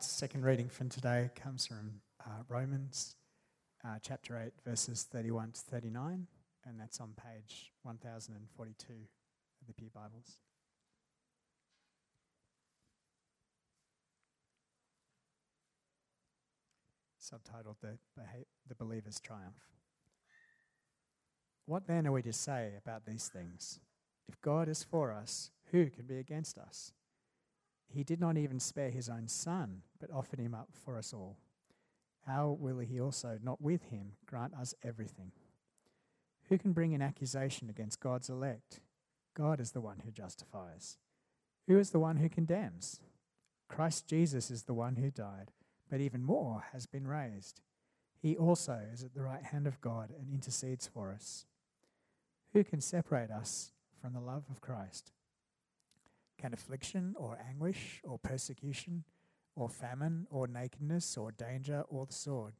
second reading from today comes from uh, Romans uh, chapter 8, verses 31 to 39, and that's on page 1042 of the Pew Bibles. Subtitled The, the Believer's Triumph. What then are we to say about these things? If God is for us, who can be against us? He did not even spare his own son, but offered him up for us all. How will he also, not with him, grant us everything? Who can bring an accusation against God's elect? God is the one who justifies. Who is the one who condemns? Christ Jesus is the one who died, but even more has been raised. He also is at the right hand of God and intercedes for us. Who can separate us from the love of Christ? Can affliction or anguish or persecution or famine or nakedness or danger or the sword?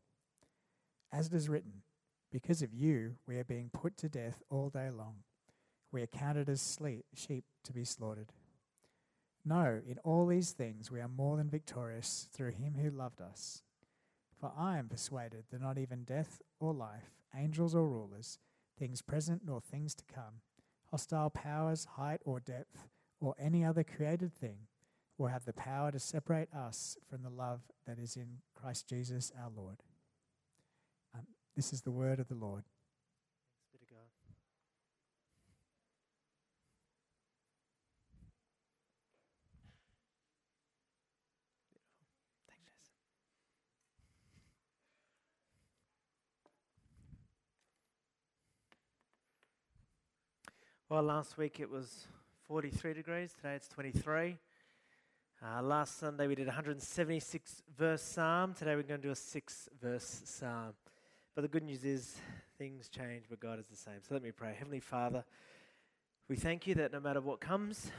As it is written, because of you we are being put to death all day long. We are counted as sheep to be slaughtered. No, in all these things we are more than victorious through him who loved us. For I am persuaded that not even death or life, angels or rulers, things present nor things to come, hostile powers, height or depth, or any other created thing will have the power to separate us from the love that is in Christ Jesus our Lord. Um, this is the word of the Lord. Thanks be to God. Thanks, Jason. Well, last week it was 43 degrees. Today it's 23. Uh, last Sunday we did 176 verse psalm. Today we're going to do a six verse psalm. But the good news is things change, but God is the same. So let me pray. Heavenly Father, we thank you that no matter what comes,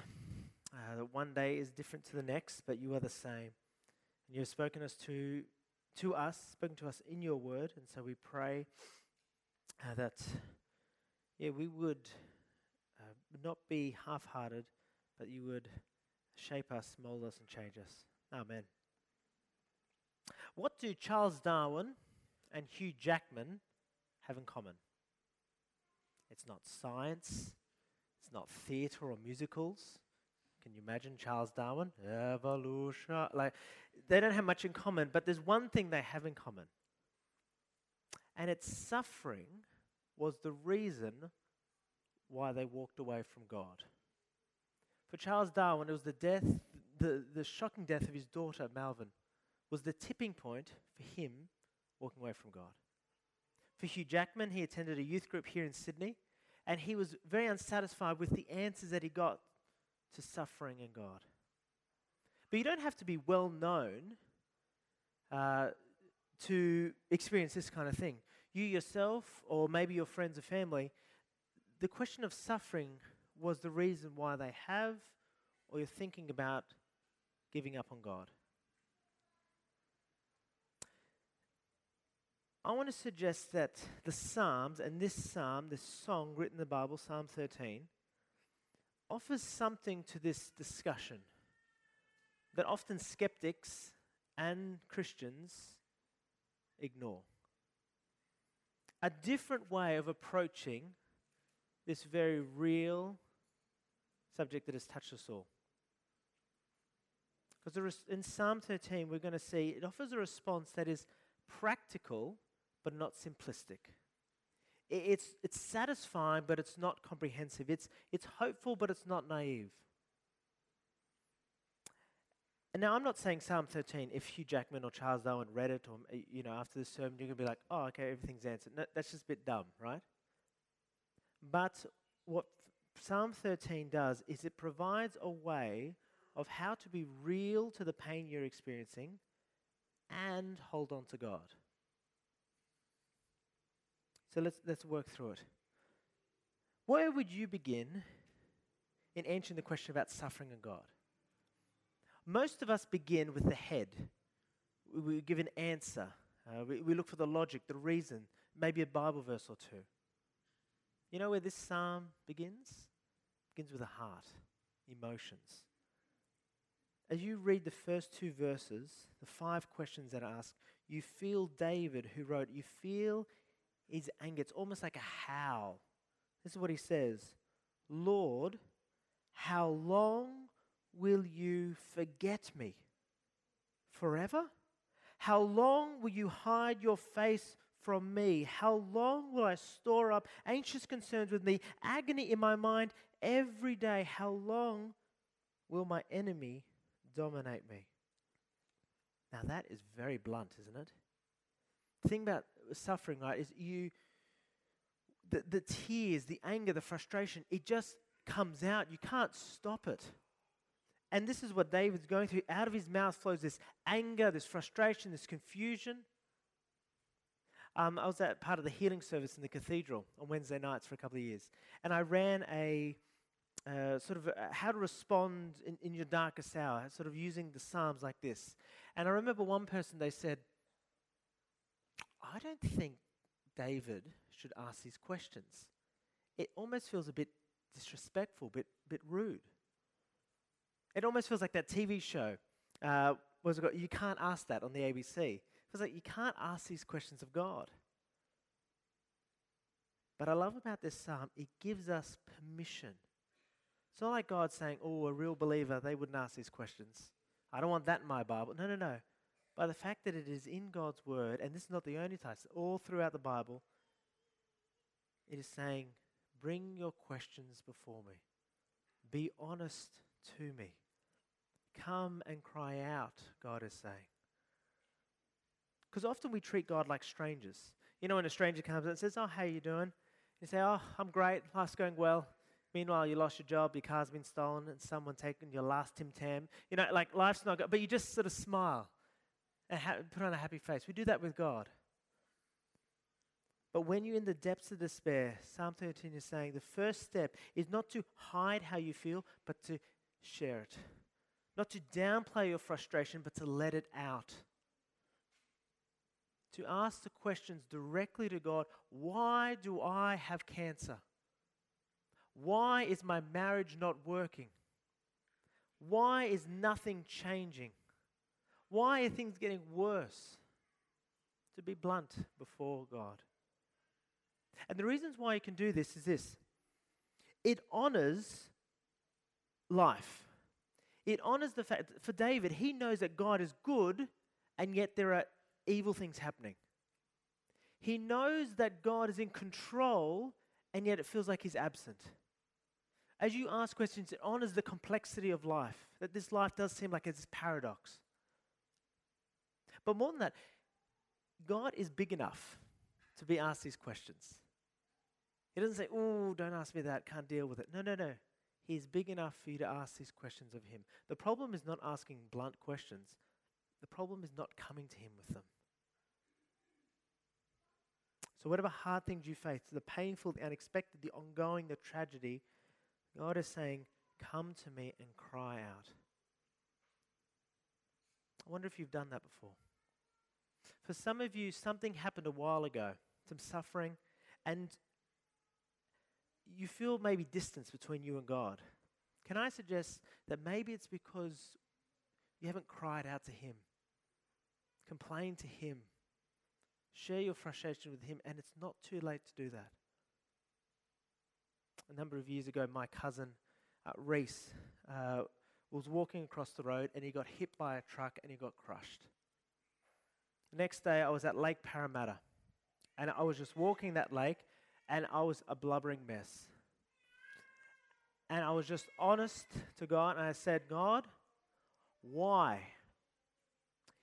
uh, that one day is different to the next, but you are the same. And you have spoken us to, to us, spoken to us in your word. And so we pray uh, that yeah, we would uh, not be half hearted, but you would shape us, mold us, and change us. Amen. What do Charles Darwin and Hugh Jackman have in common? It's not science, it's not theatre or musicals. Can you imagine Charles Darwin? Evolution. Like, they don't have much in common, but there's one thing they have in common. And it's suffering was the reason why they walked away from God. For Charles Darwin, it was the death, the, the shocking death of his daughter, Malvern, was the tipping point for him walking away from God. For Hugh Jackman, he attended a youth group here in Sydney, and he was very unsatisfied with the answers that he got to suffering and God. But you don't have to be well known uh, to experience this kind of thing. You yourself, or maybe your friends or family, the question of suffering was the reason why they have or you're thinking about giving up on God. I want to suggest that the Psalms and this psalm, this song written in the Bible, Psalm 13, offers something to this discussion that often skeptics and Christians ignore. A different way of approaching this very real subject that has touched us all. Because in Psalm 13, we're going to see it offers a response that is practical but not simplistic. It's, it's satisfying, but it's not comprehensive. It's, it's hopeful, but it's not naive. And now I'm not saying Psalm 13, if Hugh Jackman or Charles Darwin read it, or you know, after the sermon, you're going to be like, oh, okay, everything's answered. No, that's just a bit dumb, right? But what Psalm 13 does is it provides a way of how to be real to the pain you're experiencing and hold on to God. So let's, let's work through it. Where would you begin in answering the question about suffering and God? Most of us begin with the head. We give an answer. Uh, we, we look for the logic, the reason, maybe a Bible verse or two. You know where this psalm begins? It begins with a heart, emotions. as you read the first two verses, the five questions that are asked, you feel David, who wrote, you feel his anger. It's almost like a howl. This is what he says Lord, how long will you forget me? Forever? How long will you hide your face from me? How long will I store up anxious concerns with me, agony in my mind every day? How long will my enemy dominate me? Now that is very blunt, isn't it? The thing about suffering, right, is you the, the tears, the anger, the frustration, it just comes out. You can't stop it. And this is what David's going through. Out of his mouth flows this anger, this frustration, this confusion. Um, I was at part of the healing service in the cathedral on Wednesday nights for a couple of years. And I ran a uh, sort of a, how to respond in, in your darkest hour, sort of using the Psalms like this. And I remember one person, they said, I don't think David should ask these questions. It almost feels a bit disrespectful, bit, bit rude. It almost feels like that TV show. Uh, was it you can't ask that on the ABC. It feels like you can't ask these questions of God. But I love about this psalm, it gives us permission. It's not like God saying, oh, a real believer, they wouldn't ask these questions. I don't want that in my Bible. No, no, no. By the fact that it is in God's Word, and this is not the only time, all throughout the Bible, it is saying, bring your questions before me. Be honest to me. Come and cry out, God is saying. Because often we treat God like strangers. You know, when a stranger comes and says, Oh, how you doing? You say, Oh, I'm great, life's going well. Meanwhile, you lost your job, your car's been stolen, and someone taken your last Tim Tam. You know, like life's not good, but you just sort of smile and ha- put on a happy face. We do that with God. But when you're in the depths of despair, Psalm 13 is saying the first step is not to hide how you feel, but to share it. Not to downplay your frustration, but to let it out. To ask the questions directly to God why do I have cancer? Why is my marriage not working? Why is nothing changing? Why are things getting worse? To be blunt before God. And the reasons why you can do this is this it honors life. It honors the fact for David, he knows that God is good, and yet there are evil things happening. He knows that God is in control, and yet it feels like he's absent. As you ask questions, it honors the complexity of life, that this life does seem like it's a paradox. But more than that, God is big enough to be asked these questions. He doesn't say, Oh, don't ask me that, can't deal with it. No, no, no. He is big enough for you to ask these questions of Him. The problem is not asking blunt questions, the problem is not coming to Him with them. So, whatever hard things you face, the painful, the unexpected, the ongoing, the tragedy, God is saying, Come to me and cry out. I wonder if you've done that before. For some of you, something happened a while ago, some suffering, and you feel maybe distance between you and God, can I suggest that maybe it's because you haven't cried out to Him, complained to Him, share your frustration with Him, and it's not too late to do that. A number of years ago, my cousin uh, Reese uh, was walking across the road and he got hit by a truck and he got crushed. The next day, I was at Lake Parramatta and I was just walking that lake and I was a blubbering mess. And I was just honest to God, and I said, God, why?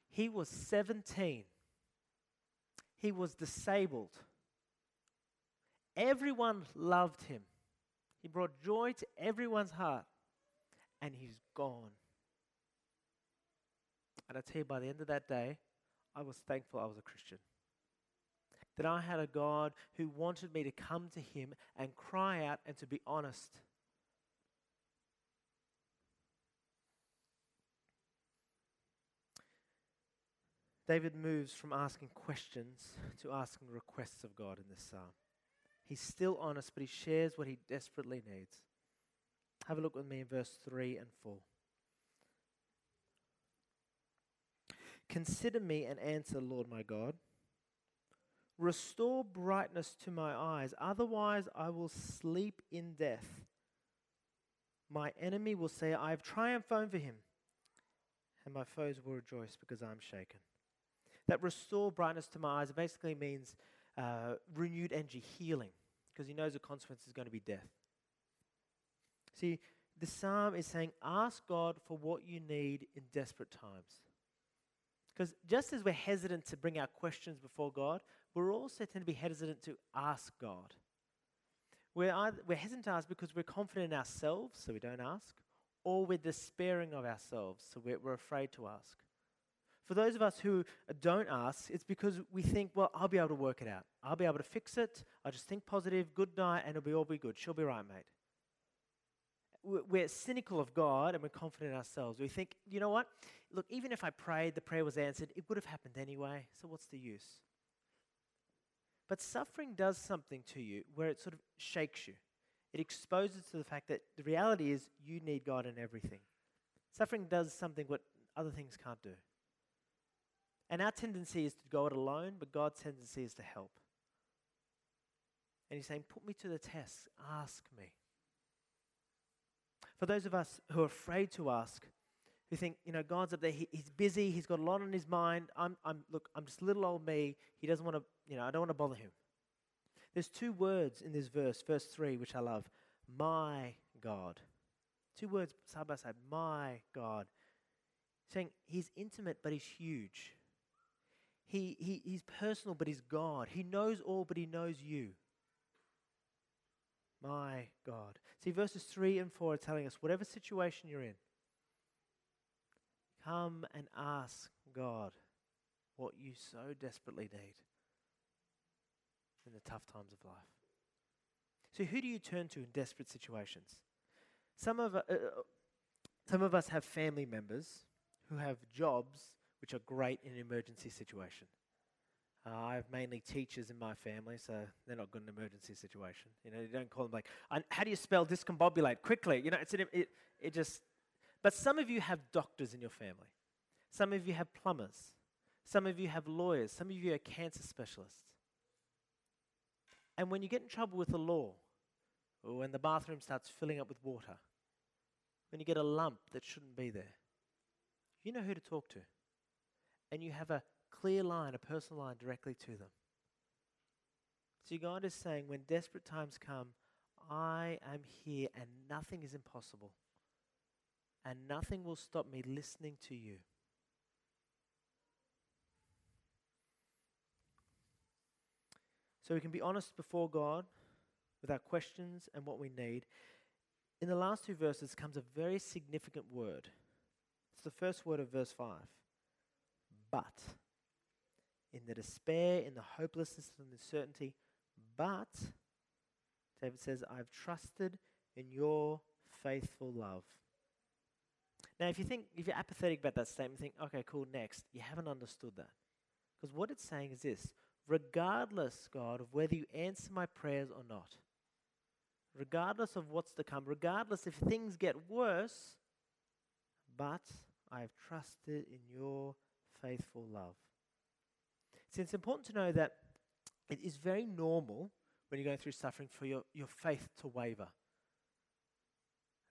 He was 17. He was disabled. Everyone loved him. He brought joy to everyone's heart. And he's gone. And I tell you, by the end of that day, I was thankful I was a Christian that I had a God who wanted me to come to Him and cry out and to be honest. David moves from asking questions to asking requests of God in this psalm. He's still honest, but he shares what he desperately needs. Have a look with me in verse 3 and 4. Consider me and answer, Lord my God. Restore brightness to my eyes, otherwise I will sleep in death. My enemy will say, I have triumphed over him, and my foes will rejoice because I'm shaken. That restore brightness to my eyes basically means uh, renewed energy, healing, because he knows the consequence is going to be death. See, the psalm is saying, ask God for what you need in desperate times. Because just as we're hesitant to bring our questions before God, we're also tend to be hesitant to ask God. We're, either, we're hesitant to ask because we're confident in ourselves, so we don't ask, or we're despairing of ourselves, so we're, we're afraid to ask. For those of us who don't ask, it's because we think, well, I'll be able to work it out. I'll be able to fix it. I'll just think positive, good night, and it'll be all be good. She'll be right, mate we're cynical of God and we're confident in ourselves. We think, you know what? Look, even if I prayed, the prayer was answered, it would have happened anyway, so what's the use? But suffering does something to you where it sort of shakes you. It exposes to the fact that the reality is you need God in everything. Suffering does something what other things can't do. And our tendency is to go it alone, but God's tendency is to help. And He's saying, Put me to the test, ask me. For those of us who are afraid to ask, who think, you know, God's up there, he, he's busy, he's got a lot on his mind. I'm, I'm, look, I'm just little old me. He doesn't want to, you know, I don't want to bother him. There's two words in this verse, verse 3, which I love. My God. Two words side by side. My God. Saying he's intimate, but he's huge. He, he, he's personal, but he's God. He knows all, but he knows you. My God. See, verses 3 and 4 are telling us whatever situation you're in, come and ask God what you so desperately need in the tough times of life. So, who do you turn to in desperate situations? Some of, uh, uh, some of us have family members who have jobs which are great in an emergency situation. Uh, I have mainly teachers in my family, so they're not good in an emergency situation. You know, you don't call them like, how do you spell discombobulate? Quickly, you know, it's an, it, it just. But some of you have doctors in your family. Some of you have plumbers. Some of you have lawyers. Some of you are cancer specialists. And when you get in trouble with the law, or when the bathroom starts filling up with water, when you get a lump that shouldn't be there, you know who to talk to. And you have a clear line, a personal line directly to them. So God is saying, when desperate times come, I am here and nothing is impossible. And nothing will stop me listening to you. So we can be honest before God with our questions and what we need. In the last two verses comes a very significant word. It's the first word of verse 5. But in the despair, in the hopelessness, and the certainty. But, David says, I've trusted in your faithful love. Now, if you think, if you're apathetic about that statement, think, okay, cool, next. You haven't understood that. Because what it's saying is this regardless, God, of whether you answer my prayers or not, regardless of what's to come, regardless if things get worse, but I have trusted in your faithful love. See, it's important to know that it is very normal when you're going through suffering for your, your faith to waver.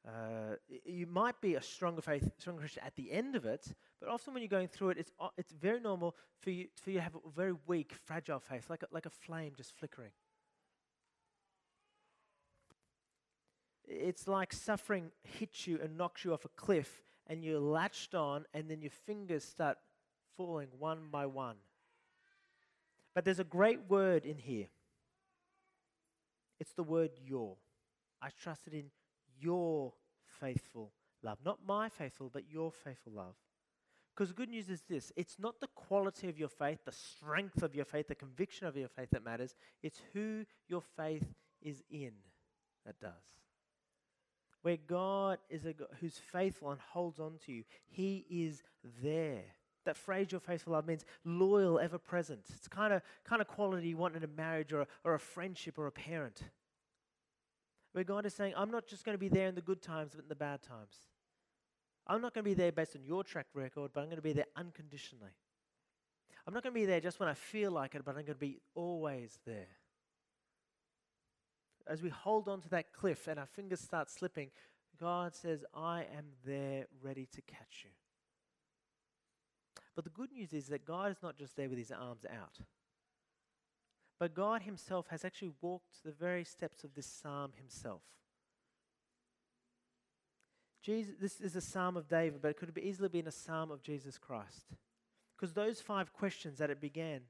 Uh, you might be a stronger faith, stronger Christian at the end of it, but often when you're going through it, it's, it's very normal for you, for you to have a very weak, fragile faith, like a, like a flame just flickering. It's like suffering hits you and knocks you off a cliff, and you're latched on, and then your fingers start falling one by one. But there's a great word in here. It's the word your. I trusted in your faithful love. Not my faithful, but your faithful love. Because the good news is this it's not the quality of your faith, the strength of your faith, the conviction of your faith that matters. It's who your faith is in that does. Where God is a God who's faithful and holds on to you, He is there. That phrase, your faithful love, means loyal, ever present. It's kind of kind of quality you want in a marriage or a, or a friendship or a parent. Where God is saying, I'm not just going to be there in the good times, but in the bad times. I'm not going to be there based on your track record, but I'm going to be there unconditionally. I'm not going to be there just when I feel like it, but I'm going to be always there. As we hold on to that cliff and our fingers start slipping, God says, I am there ready to catch you. But the good news is that God is not just there with his arms out. But God himself has actually walked the very steps of this psalm himself. Jesus, this is a psalm of David, but it could have easily been a psalm of Jesus Christ. Because those five questions that it began,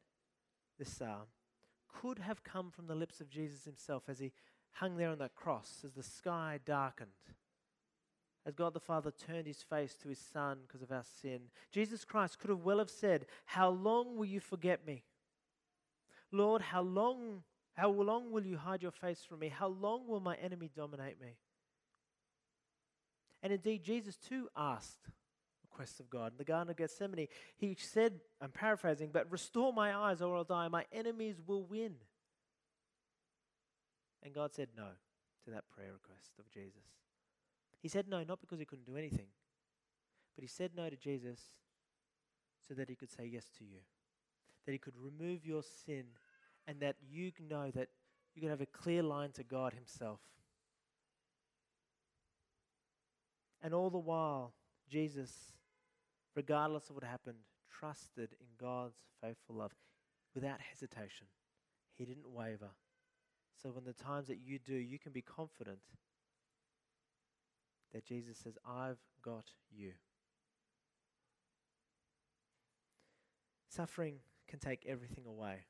this psalm, could have come from the lips of Jesus himself as he hung there on that cross, as the sky darkened, as God the Father turned his face to his Son because of our sin. Jesus Christ could have well have said, How long will you forget me? Lord, how long, how long will you hide your face from me? How long will my enemy dominate me? And indeed, Jesus too asked requests of God. In the Garden of Gethsemane, he said, I'm paraphrasing, but restore my eyes or I'll die. My enemies will win. And God said no to that prayer request of Jesus. He said no, not because he couldn't do anything, but he said no to Jesus so that he could say yes to you. That he could remove your sin and that you know that you can have a clear line to God Himself. And all the while, Jesus, regardless of what happened, trusted in God's faithful love without hesitation. He didn't waver. So, when the times that you do, you can be confident that Jesus says, I've got you. Suffering can take everything away.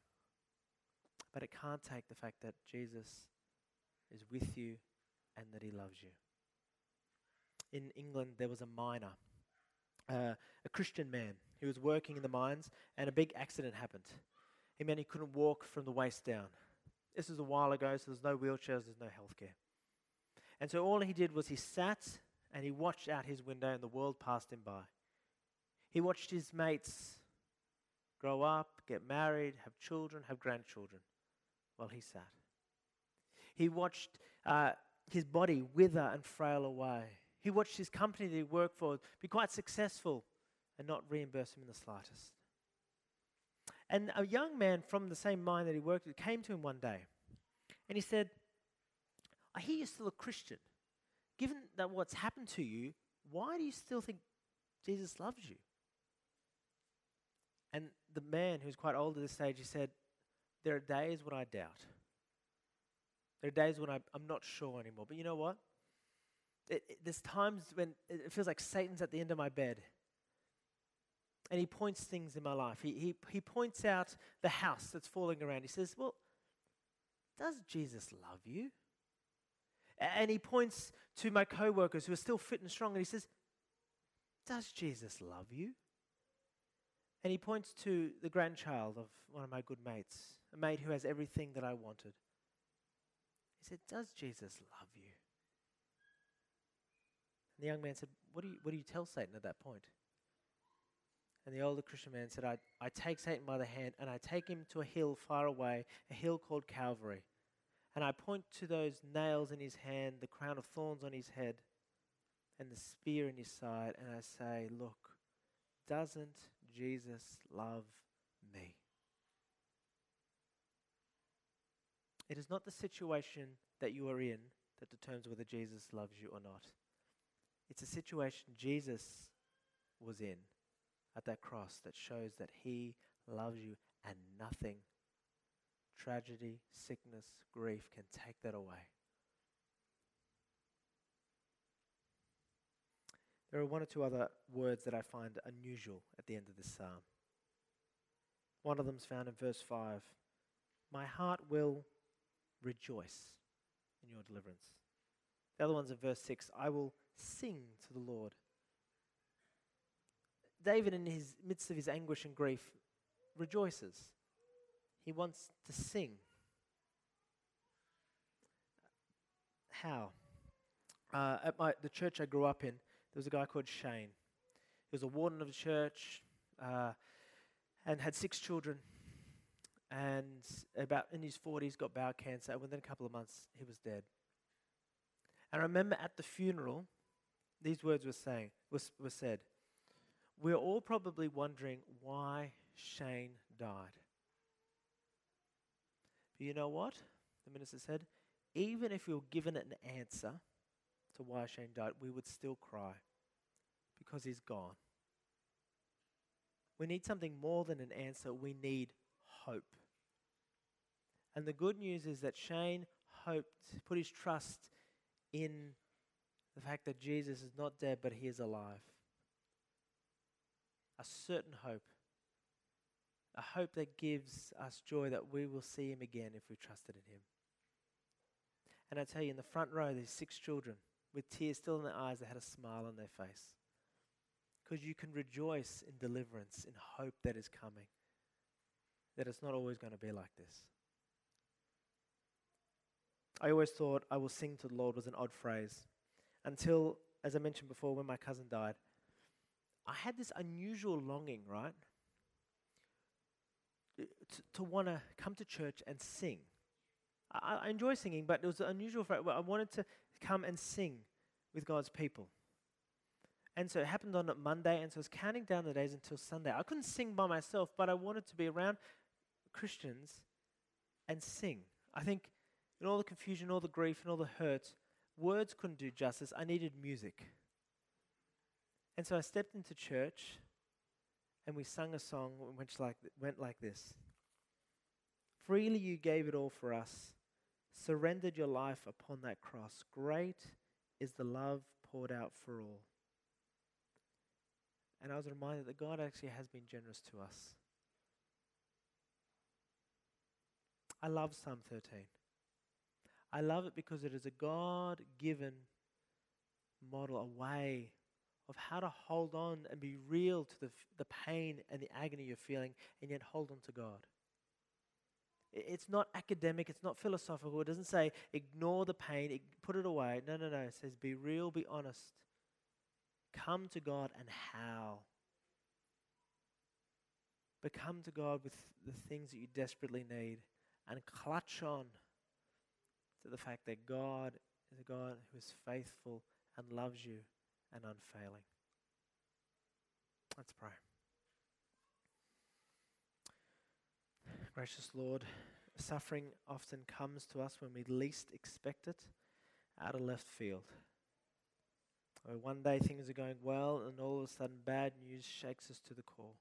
But it can't take the fact that Jesus is with you and that he loves you. In England, there was a miner, uh, a Christian man, who was working in the mines, and a big accident happened. He meant he couldn't walk from the waist down. This was a while ago, so there's no wheelchairs, there's no healthcare. And so all he did was he sat and he watched out his window, and the world passed him by. He watched his mates grow up, get married, have children, have grandchildren while he sat. He watched uh, his body wither and frail away. He watched his company that he worked for be quite successful and not reimburse him in the slightest. And a young man from the same mine that he worked with came to him one day and he said, I hear you're still a Christian. Given that what's happened to you, why do you still think Jesus loves you? And the man, who's quite old at this stage, he said, there are days when I doubt. There are days when I, I'm not sure anymore. But you know what? It, it, there's times when it feels like Satan's at the end of my bed. And he points things in my life. He, he, he points out the house that's falling around. He says, Well, does Jesus love you? And he points to my co workers who are still fit and strong and he says, Does Jesus love you? And he points to the grandchild of one of my good mates, a mate who has everything that I wanted. He said, Does Jesus love you? And the young man said, What do you, what do you tell Satan at that point? And the older Christian man said, I, I take Satan by the hand and I take him to a hill far away, a hill called Calvary. And I point to those nails in his hand, the crown of thorns on his head, and the spear in his side, and I say, Look, doesn't Jesus love me? It is not the situation that you are in that determines whether Jesus loves you or not. It's a situation Jesus was in at that cross that shows that he loves you and nothing, tragedy, sickness, grief can take that away. There are one or two other words that I find unusual at the end of this psalm. One of them is found in verse 5. My heart will rejoice in your deliverance. The other one's in verse 6. I will sing to the Lord. David, in his midst of his anguish and grief, rejoices. He wants to sing. How? Uh, at my, the church I grew up in, there was a guy called Shane. He was a warden of the church uh, and had six children. And about in his 40s, got bowel cancer. And within a couple of months, he was dead. And I remember at the funeral, these words were saying was, were said. We're all probably wondering why Shane died. But you know what? The minister said, even if we were given an answer to why Shane died, we would still cry because he's gone. We need something more than an answer, we need hope. And the good news is that Shane hoped, put his trust in the fact that Jesus is not dead, but he is alive. A certain hope. A hope that gives us joy that we will see him again if we trusted in him. And I tell you, in the front row, there's six children with tears still in their eyes that had a smile on their face. Because you can rejoice in deliverance, in hope that is coming, that it's not always going to be like this. I always thought I will sing to the Lord was an odd phrase until, as I mentioned before, when my cousin died. I had this unusual longing, right? To, want to come to church and sing. I, I enjoy singing, but it was unusual for I wanted to come and sing with God's people. And so it happened on Monday, and so I was counting down the days until Sunday. I couldn't sing by myself, but I wanted to be around Christians and sing. I think in all the confusion, all the grief, and all the hurt, words couldn't do justice. I needed music. And so I stepped into church and we sung a song which like, went like this Freely you gave it all for us, surrendered your life upon that cross. Great is the love poured out for all. And I was reminded that God actually has been generous to us. I love Psalm 13. I love it because it is a God given model, a way of how to hold on and be real to the, the pain and the agony you're feeling and yet hold on to God. It's not academic, it's not philosophical. It doesn't say ignore the pain, put it away. No, no, no. It says be real, be honest. Come to God and howl. But come to God with the things that you desperately need and clutch on to the fact that God is a God who is faithful and loves you and unfailing. Let's pray. Gracious Lord, suffering often comes to us when we least expect it, out of left field. Where one day things are going well, and all of a sudden bad news shakes us to the core.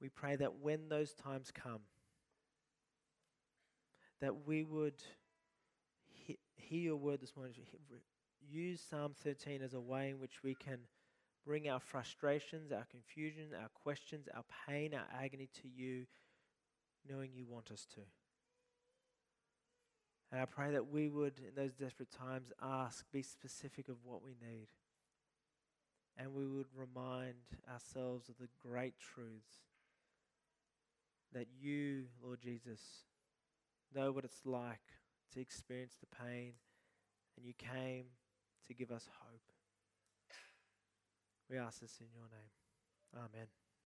We pray that when those times come, that we would he- hear your word this morning, use Psalm 13 as a way in which we can bring our frustrations, our confusion, our questions, our pain, our agony to you, knowing you want us to. And I pray that we would, in those desperate times, ask, be specific of what we need. And we would remind ourselves of the great truths that you, Lord Jesus, know what it's like to experience the pain, and you came to give us hope. We ask this in your name. Amen.